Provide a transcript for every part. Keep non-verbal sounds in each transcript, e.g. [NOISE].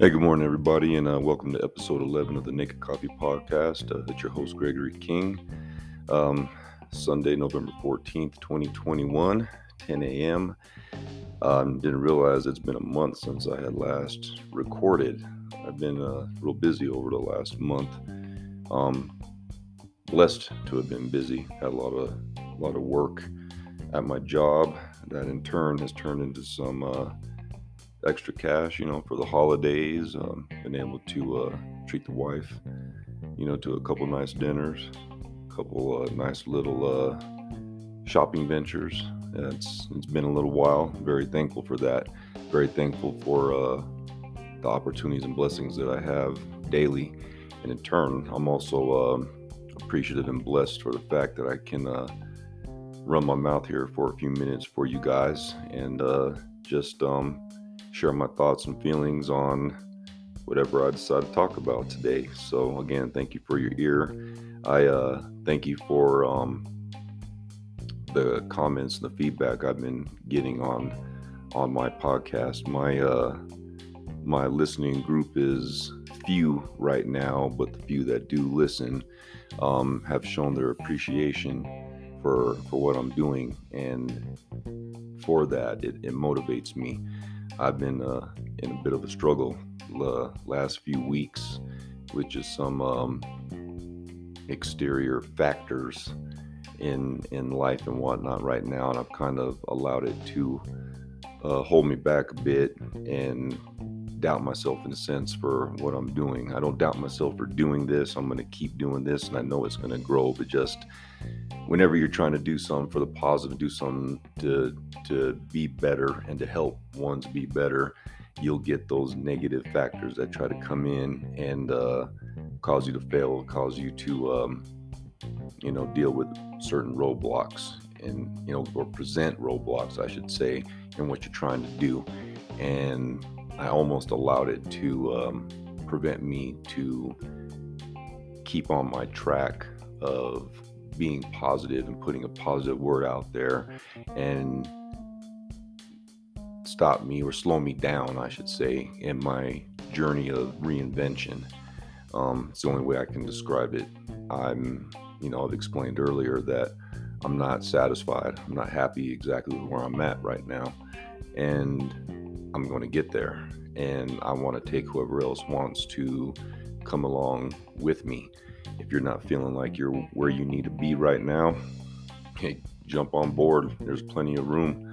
Hey, good morning, everybody, and uh, welcome to episode 11 of the Naked Coffee Podcast. Uh, it's your host, Gregory King. Um, Sunday, November 14th, 2021, 10 a.m. Um, didn't realize it's been a month since I had last recorded. I've been uh, real busy over the last month. Um, blessed to have been busy. Had a lot of a lot of work at my job. That in turn has turned into some uh, extra cash, you know, for the holidays. Um, been able to uh, treat the wife, you know, to a couple nice dinners, a couple uh, nice little uh, shopping ventures. It's it's been a little while. Very thankful for that. Very thankful for uh, the opportunities and blessings that I have daily, and in turn, I'm also um, appreciative and blessed for the fact that I can run my mouth here for a few minutes for you guys and uh, just um, share my thoughts and feelings on whatever I decide to talk about today. So, again, thank you for your ear. I uh, thank you for um, the comments and the feedback I've been getting on on my podcast. My uh, my listening group is few right now, but the few that do listen um, have shown their appreciation for for what I'm doing, and for that, it, it motivates me. I've been uh, in a bit of a struggle the last few weeks, which is some um, exterior factors in in life and whatnot right now, and I've kind of allowed it to uh, hold me back a bit and doubt myself in a sense for what I'm doing. I don't doubt myself for doing this. I'm going to keep doing this, and I know it's going to grow. But just whenever you're trying to do something for the positive, do something to to be better and to help ones be better, you'll get those negative factors that try to come in and uh, cause you to fail, cause you to um, you know deal with certain roadblocks and you know or present roadblocks, I should say, in what you're trying to do. And I almost allowed it to um, prevent me to keep on my track of being positive and putting a positive word out there and stop me or slow me down, I should say, in my journey of reinvention. Um, it's the only way I can describe it. I'm, you know, I've explained earlier that I'm not satisfied. I'm not happy exactly where I'm at right now. And I'm going to get there. And I want to take whoever else wants to come along with me if you're not feeling like you're where you need to be right now, hey, jump on board. There's plenty of room.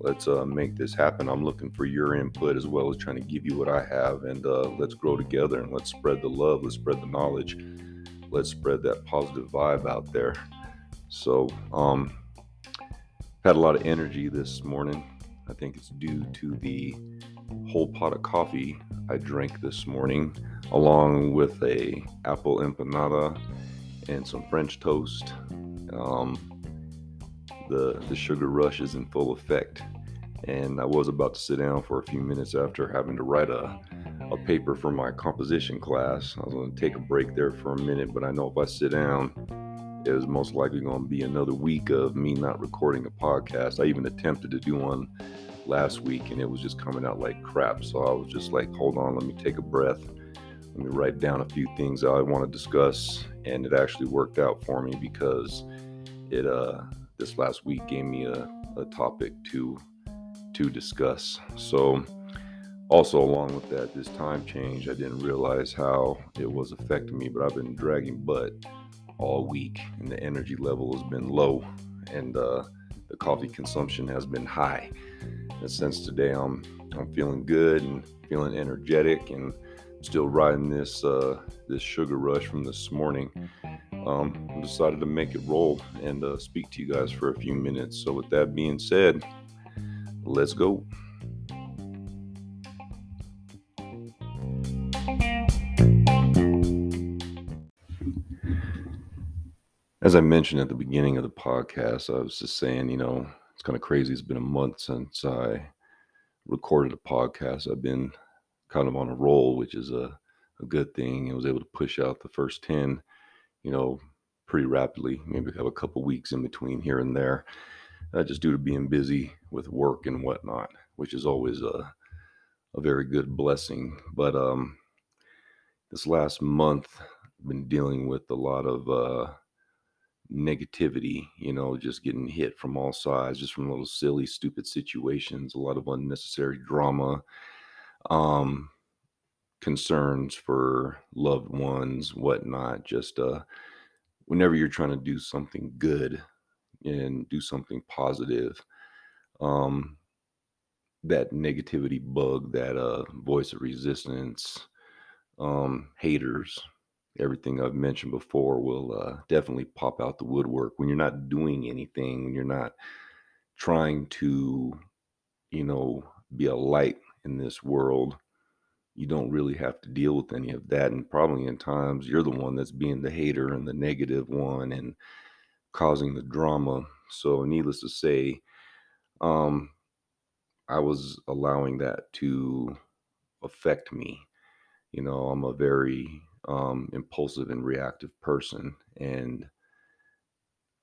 Let's uh, make this happen. I'm looking for your input as well as trying to give you what I have, and uh, let's grow together and let's spread the love. Let's spread the knowledge. Let's spread that positive vibe out there. So, um, had a lot of energy this morning. I think it's due to the whole pot of coffee I drank this morning, along with a apple empanada and some French toast. Um, the the sugar rush is in full effect, and I was about to sit down for a few minutes after having to write a a paper for my composition class. I was going to take a break there for a minute, but I know if I sit down, was most likely going to be another week of me not recording a podcast. I even attempted to do one last week and it was just coming out like crap. So I was just like, hold on, let me take a breath. Let me write down a few things I want to discuss. And it actually worked out for me because it uh this last week gave me a, a topic to to discuss. So also along with that, this time change, I didn't realize how it was affecting me, but I've been dragging butt all week and the energy level has been low and uh, the coffee consumption has been high and since today I'm I'm feeling good and feeling energetic and still riding this uh, this sugar rush from this morning. Um, I decided to make it roll and uh, speak to you guys for a few minutes. So with that being said, let's go. As I mentioned at the beginning of the podcast, I was just saying, you know, it's kind of crazy. It's been a month since I recorded a podcast. I've been kind of on a roll, which is a, a good thing. I was able to push out the first 10, you know, pretty rapidly. Maybe have a couple weeks in between here and there. uh, just due to being busy with work and whatnot, which is always a a very good blessing. But um, this last month, I've been dealing with a lot of uh, negativity, you know, just getting hit from all sides, just from little silly, stupid situations, a lot of unnecessary drama, um, concerns for loved ones, whatnot. Just uh, whenever you're trying to do something good and do something positive, um, that negativity bug, that uh, voice of resistance, um, haters, everything I've mentioned before will uh, definitely pop out the woodwork when you're not doing anything, when you're not trying to, you know, be a light in this world. You don't really have to deal with any of that. And probably in times you're the one that's being the hater and the negative one and causing the drama. So, needless to say, um, I was allowing that to affect me. You know, I'm a very um, impulsive and reactive person, and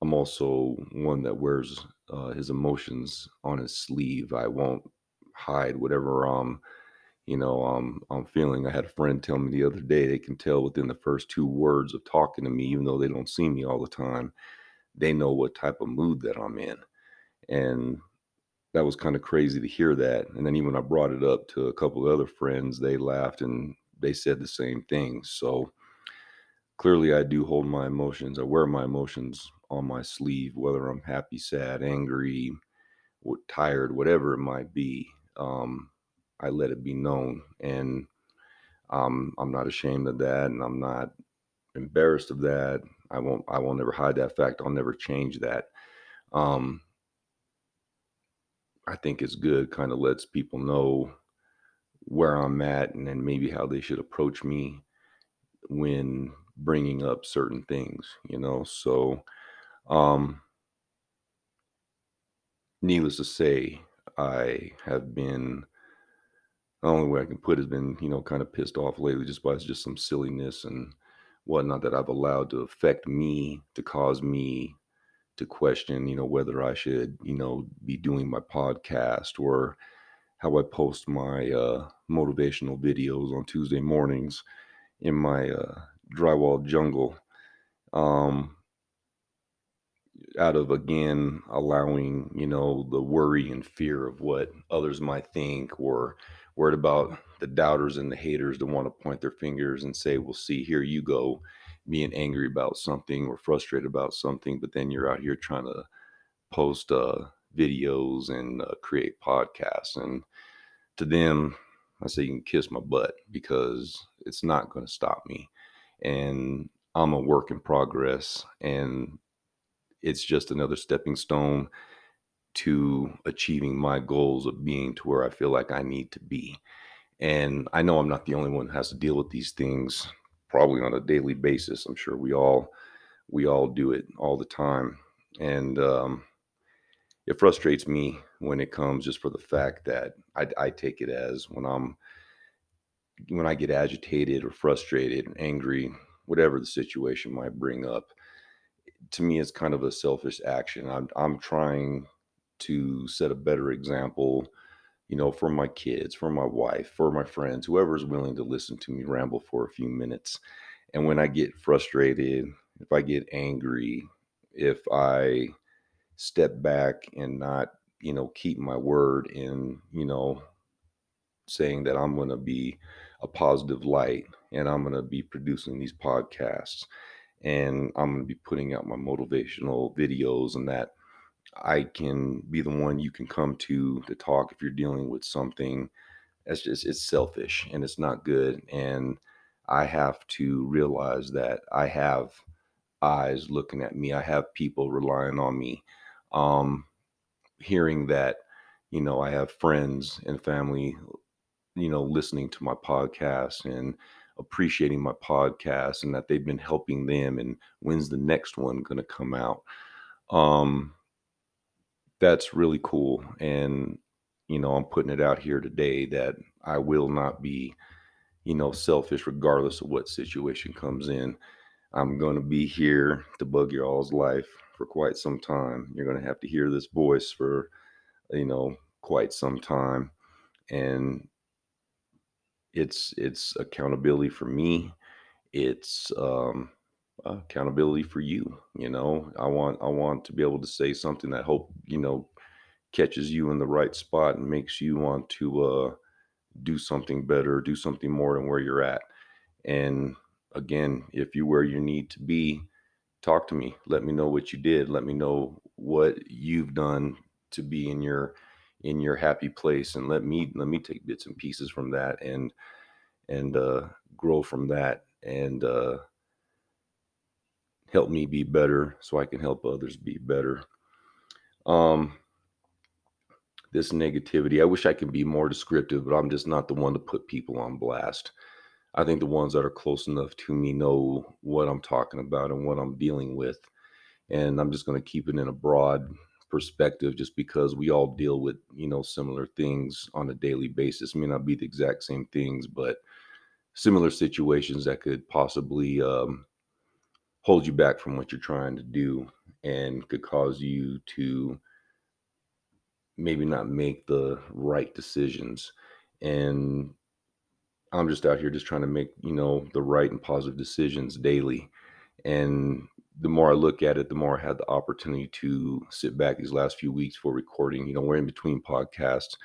I'm also one that wears uh, his emotions on his sleeve. I won't hide whatever um you know um I'm feeling. I had a friend tell me the other day they can tell within the first two words of talking to me, even though they don't see me all the time, they know what type of mood that I'm in, and that was kind of crazy to hear that. And then even when I brought it up to a couple of other friends, they laughed and they said the same thing. So clearly, I do hold my emotions. I wear my emotions on my sleeve, whether I'm happy, sad, angry, tired, whatever it might be. Um, I let it be known, and um, I'm not ashamed of that, and I'm not embarrassed of that. I won't. I will never hide that fact. I'll never change that. Um, I think it's good. Kind of lets people know where I'm at and then maybe how they should approach me when bringing up certain things, you know. So, um, needless to say, I have been the only way I can put it has been, you know, kind of pissed off lately just by just some silliness and whatnot that I've allowed to affect me to cause me to question, you know, whether I should, you know, be doing my podcast or how I post my uh, motivational videos on Tuesday mornings in my uh, drywall jungle. Um, out of again allowing you know the worry and fear of what others might think or worried about the doubters and the haters to want to point their fingers and say well see here you go being angry about something or frustrated about something but then you're out here trying to post uh, videos and uh, create podcasts and to them i say you can kiss my butt because it's not going to stop me and i'm a work in progress and it's just another stepping stone to achieving my goals of being to where I feel like I need to be. And I know I'm not the only one who has to deal with these things probably on a daily basis. I'm sure we all we all do it all the time. And um, it frustrates me when it comes just for the fact that I, I take it as when I'm when I get agitated or frustrated and angry, whatever the situation might bring up, to me it's kind of a selfish action. I'm I'm trying to set a better example, you know, for my kids, for my wife, for my friends, whoever's willing to listen to me ramble for a few minutes. And when I get frustrated, if I get angry, if I step back and not, you know, keep my word in, you know, saying that I'm going to be a positive light and I'm going to be producing these podcasts and I'm going to be putting out my motivational videos and that I can be the one you can come to to talk if you're dealing with something that's just it's selfish and it's not good and I have to realize that I have eyes looking at me. I have people relying on me. Um hearing that you know I have friends and family you know listening to my podcast and appreciating my podcast and that they've been helping them and when's the next one going to come out um that's really cool and you know i'm putting it out here today that i will not be you know selfish regardless of what situation comes in. I'm going to be here to bug your all's life for quite some time. You're going to have to hear this voice for, you know, quite some time. And it's it's accountability for me. It's um, accountability for you. You know, I want I want to be able to say something that hope you know catches you in the right spot and makes you want to uh, do something better, do something more than where you're at. And again, if you're where you need to be, talk to me. Let me know what you did. Let me know what you've done to be in your in your happy place and let me let me take bits and pieces from that and and uh grow from that and uh help me be better so I can help others be better. Um this negativity. I wish I could be more descriptive, but I'm just not the one to put people on blast. I think the ones that are close enough to me know what I'm talking about and what I'm dealing with. And I'm just going to keep it in a broad perspective just because we all deal with, you know, similar things on a daily basis. It may not be the exact same things, but similar situations that could possibly um, hold you back from what you're trying to do and could cause you to maybe not make the right decisions. And I'm just out here just trying to make, you know, the right and positive decisions daily. And the more I look at it, the more I had the opportunity to sit back these last few weeks for recording. You know, we're in between podcasts.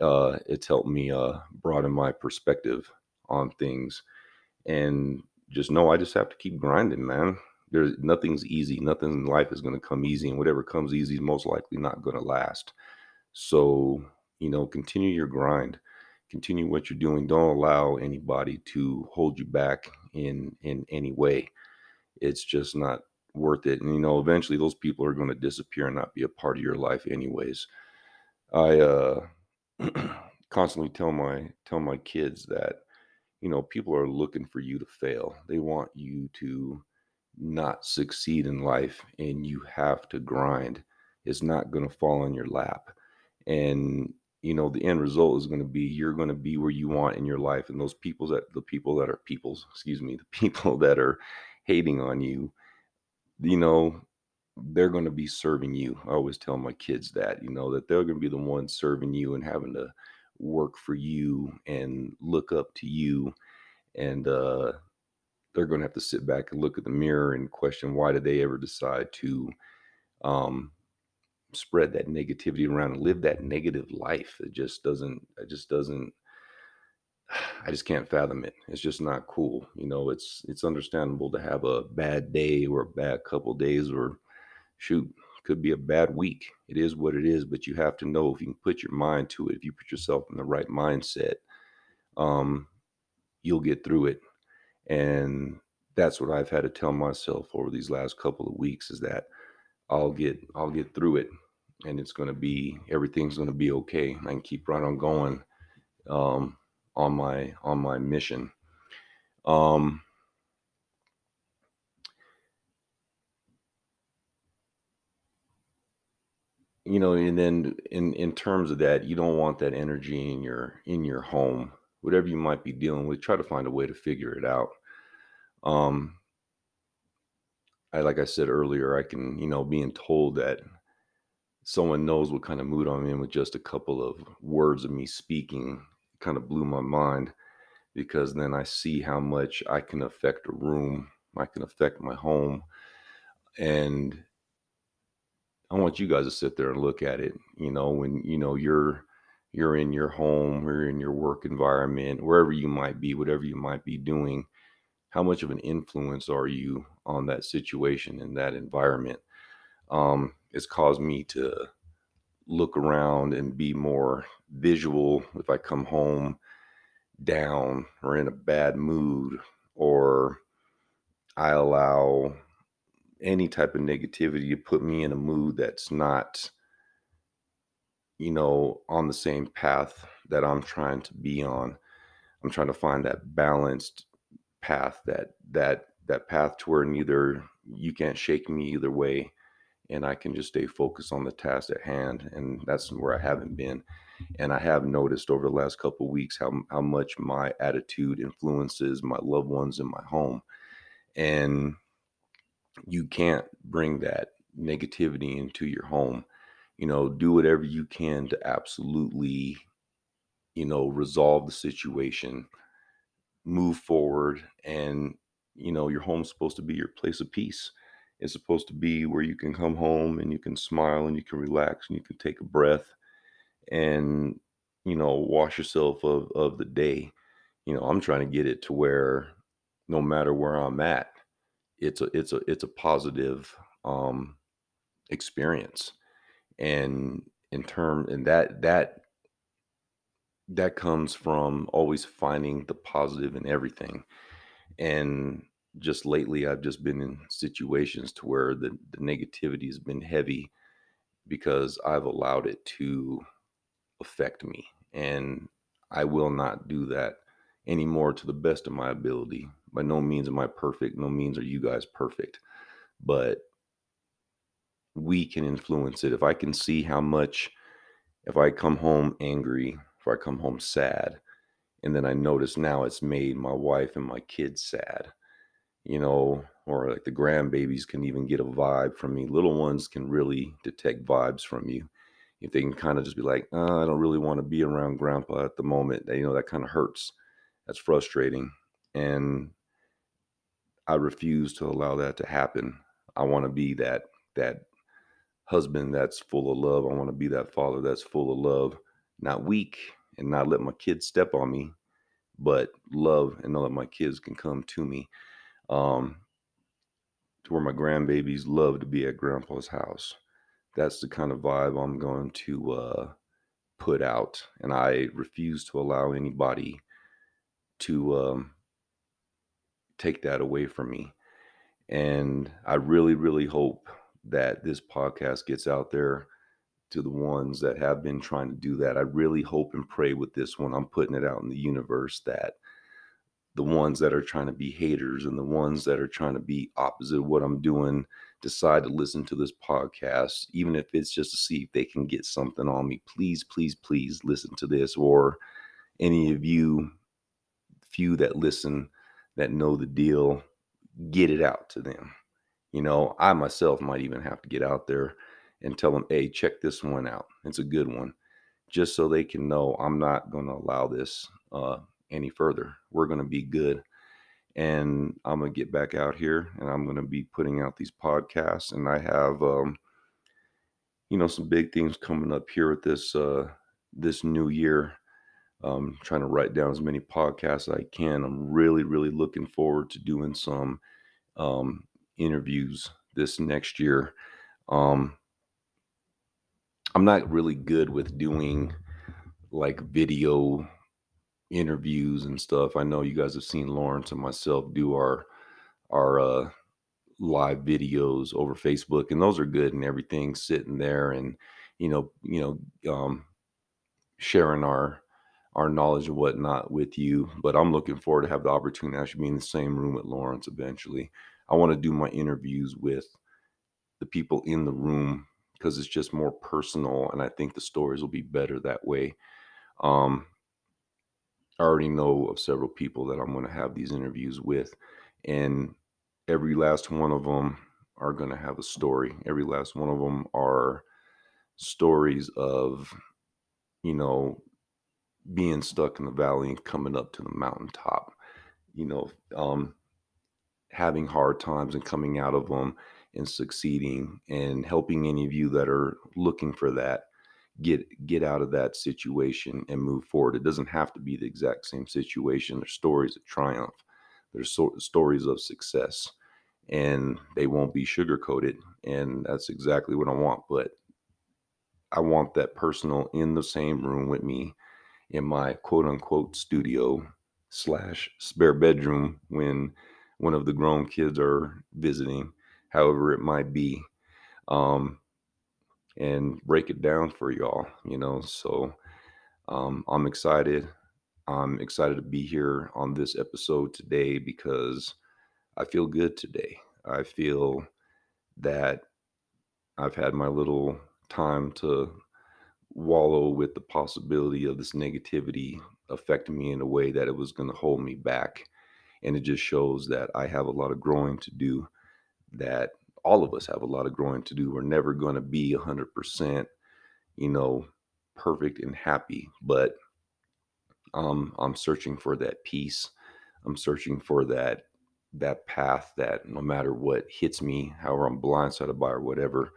Uh, it's helped me uh, broaden my perspective on things, and just know I just have to keep grinding, man. There's nothing's easy. Nothing in life is going to come easy, and whatever comes easy is most likely not going to last. So, you know, continue your grind. Continue what you're doing. Don't allow anybody to hold you back in in any way. It's just not worth it. And you know, eventually those people are going to disappear and not be a part of your life anyways. I uh [CLEARS THROAT] constantly tell my tell my kids that you know, people are looking for you to fail. They want you to not succeed in life and you have to grind. It's not going to fall on your lap and you know the end result is going to be you're going to be where you want in your life and those people that the people that are people's excuse me [LAUGHS] the people that are hating on you you know they're going to be serving you. I always tell my kids that you know that they're going to be the ones serving you and having to work for you and look up to you and uh they're going to have to sit back and look at the mirror and question why did they ever decide to um spread that negativity around and live that negative life. It just doesn't, it just doesn't, [SIGHS] I just can't fathom it. It's just not cool. You know, it's, it's understandable to have a bad day or a bad couple days or shoot, could be a bad week. It is what it is, but you have to know if you can put your mind to it, if you put yourself in the right mindset, um, you'll get through it. And that's what I've had to tell myself over these last couple of weeks is that I'll get I'll get through it, and it's going to be everything's going to be okay. I can keep right on going um, on my on my mission. Um, you know, and then in in terms of that, you don't want that energy in your in your home. Whatever you might be dealing with, try to find a way to figure it out. Um, I like I said earlier, I can, you know, being told that someone knows what kind of mood I'm in with just a couple of words of me speaking kind of blew my mind because then I see how much I can affect a room, I can affect my home. And I want you guys to sit there and look at it, you know, when you know you're you're in your home or in your work environment, wherever you might be, whatever you might be doing, how much of an influence are you on that situation and that environment um, it's caused me to look around and be more visual if i come home down or in a bad mood or i allow any type of negativity to put me in a mood that's not you know on the same path that i'm trying to be on. I'm trying to find that balanced path that that that path to where neither you can't shake me either way and I can just stay focused on the task at hand. And that's where I haven't been. And I have noticed over the last couple weeks how how much my attitude influences my loved ones in my home. And you can't bring that. negativity into your home. You know, do whatever you can to absolutely, you know, resolve the situation, move forward, and you know, your home's supposed to be your place of peace. It's supposed to be where you can come home and you can smile and you can relax and you can take a breath and you know wash yourself of, of the day. You know i'm trying to get it to where no matter where i'm at it's a it's a it's a positive um experience. And in term and that that that comes from always finding the positive in everything and just lately i've just been in situations to where the, the negativity has been heavy because i've allowed it to affect me and i will not do that anymore to the best of my ability. By no means am i perfect no means are you guys perfect but we can influence it. If i can see how much if i come home angry if i come home sad and then i notice now it's made my wife and my kids sad you know or like the grandbabies can even get a vibe from me. Little ones can really detect vibes from you. If they can kind of just be like oh, i don't really want to be around grandpa at the moment you know that kind of hurts. That's frustrating and i refuse to allow that to happen. I want to be that that husband that's full of love. I want to be that father that's full of love not weak and not let my kids step on me but love and know that my kids can come to me um to where my grandbabies love to be at grandpa's house that's the kind of vibe i'm going to uh put out and i refuse to allow anybody to um, take that away from me. And I really, really hope that this podcast gets out there to the ones that have been trying to do that. I really hope and pray with this one. I'm putting it out in the universe that the ones that are trying to be haters and the ones that are trying to be opposite of what I'm doing decide to listen to this podcast, even if it's just to see if they can get something on me. Please, please, please listen to this. Or any of you few that listen that know the deal get it out to them you know i myself might even have to get out there and tell them hey check this one out. It's a good one. Just so they can know i'm not going to allow this uh, any further. We're going to be good. And i'm going to get back out here and i'm going to be putting out these podcasts and i have um, you know some big things coming up here with this uh, this new year. Um, trying to write down as many podcasts as I can. I'm really, really looking forward to doing some um, interviews this next year. Um, I'm not really good with doing like video interviews and stuff. I know you guys have seen Lawrence and myself do our our uh, live videos over Facebook, and those are good and everything. Sitting there and you know, you know, um, sharing our our knowledge and whatnot with you. But I'm looking forward to have the opportunity to actually be in the same room with Lawrence eventually. I want to do my interviews with the people in the room because it's just more personal, and I think the stories will be better that way. Um, I already know of several people that I'm going to have these interviews with, and every last one of them are going to have a story. Every last one of them are stories of, you know, being stuck in the valley and coming up to the mountaintop you know um, having hard times and coming out of them and succeeding and helping any of you that are looking for that get get out of that situation and move forward. It doesn't have to be the exact same situation. There's stories of triumph. There's so, stories of success. And they won't be sugar coated and that's exactly what i want but i want that personal in the same room with me in my quote unquote studio slash spare bedroom when one of the grown kids are visiting, however it might be, um, and break it down for y'all, you know. So um, I'm excited. I'm excited to be here on this episode today because I feel good today. I feel that I've had my little time to wallow with the possibility of this negativity affecting me in a way that it was going to hold me back. And it just shows that I have a lot of growing to do, that all of us have a lot of growing to do. We're never going to be 100%, you know, perfect and happy, but um, I'm searching for that peace. I'm searching for that that path that no matter what hits me, however I'm blindsided by or whatever,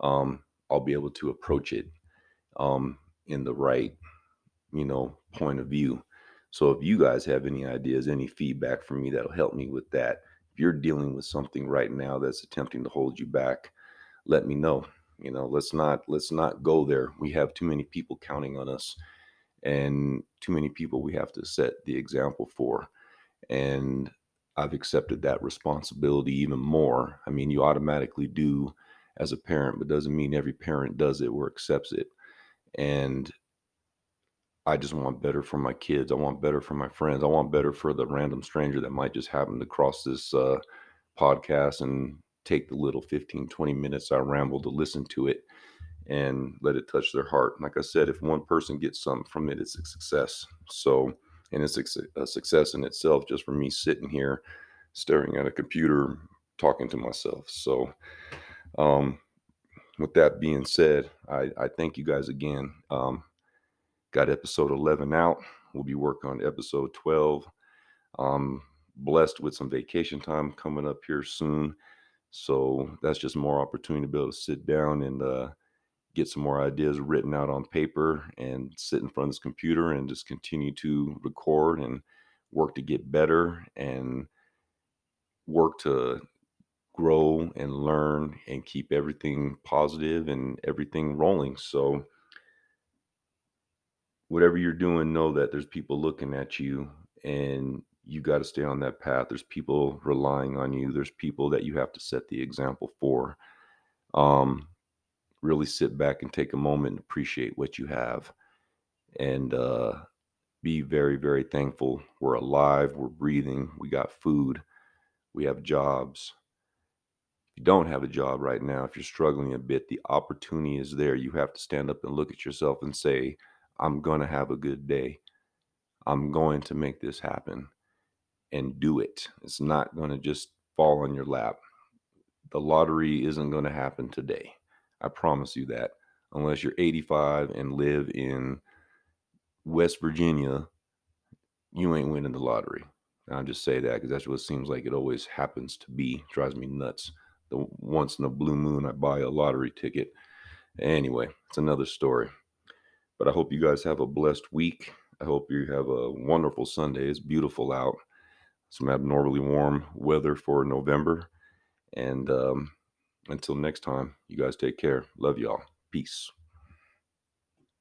um, I'll be able to approach it um, in the right, you know, point of view. So if you guys have any ideas, any feedback from me that'll help me with that, if you're dealing with something right now that's attempting to hold you back, let me know. You know, let's not let's not go there. We have too many people counting on us and too many people we have to set the example for. And I've accepted that responsibility even more. I mean, you automatically do as a parent, but doesn't mean every parent does it or accepts it. And I just want better for my kids. I want better for my friends. I want better for the random stranger that might just happen to cross this uh, podcast and take the little 15, 20 minutes I ramble to listen to it and let it touch their heart. Like I said, if one person gets something from it, it's a success. So, and it's a success in itself just for me sitting here staring at a computer talking to myself. So, um, with that being said, I, I thank you guys again. Um, Got episode 11 out. We'll be working on episode 12. Um, blessed with some vacation time coming up here soon. So that's just more opportunity to be able to sit down and uh, get some more ideas written out on paper and sit in front of this computer and just continue to record and work to get better and work to grow and learn and keep everything positive and everything rolling. So whatever you're doing, know that there's people looking at you and you got to stay on that path. There's people relying on you. There's people that you have to set the example for. Um, really sit back and take a moment and appreciate what you have and uh, be very, very thankful. We're alive, we're breathing, we got food, we have jobs. If you don't have a job right now, if you're struggling a bit, the opportunity is there. You have to stand up and look at yourself and say, I'm going to have a good day. I'm going to make this happen and do it. It's not going to just fall on your lap. The lottery isn't going to happen today. I promise you that. Unless you're 85 and live in West Virginia, you ain't winning the lottery. I'll just say that because that's what seems like it always happens to be. It drives me nuts. The once in a blue moon I buy a lottery ticket. Anyway, it's another story. But I hope you guys have a blessed week. I hope you have a wonderful Sunday. It's beautiful out. Some abnormally warm weather for November. And um, until next time, you guys take care. Love y'all. Peace.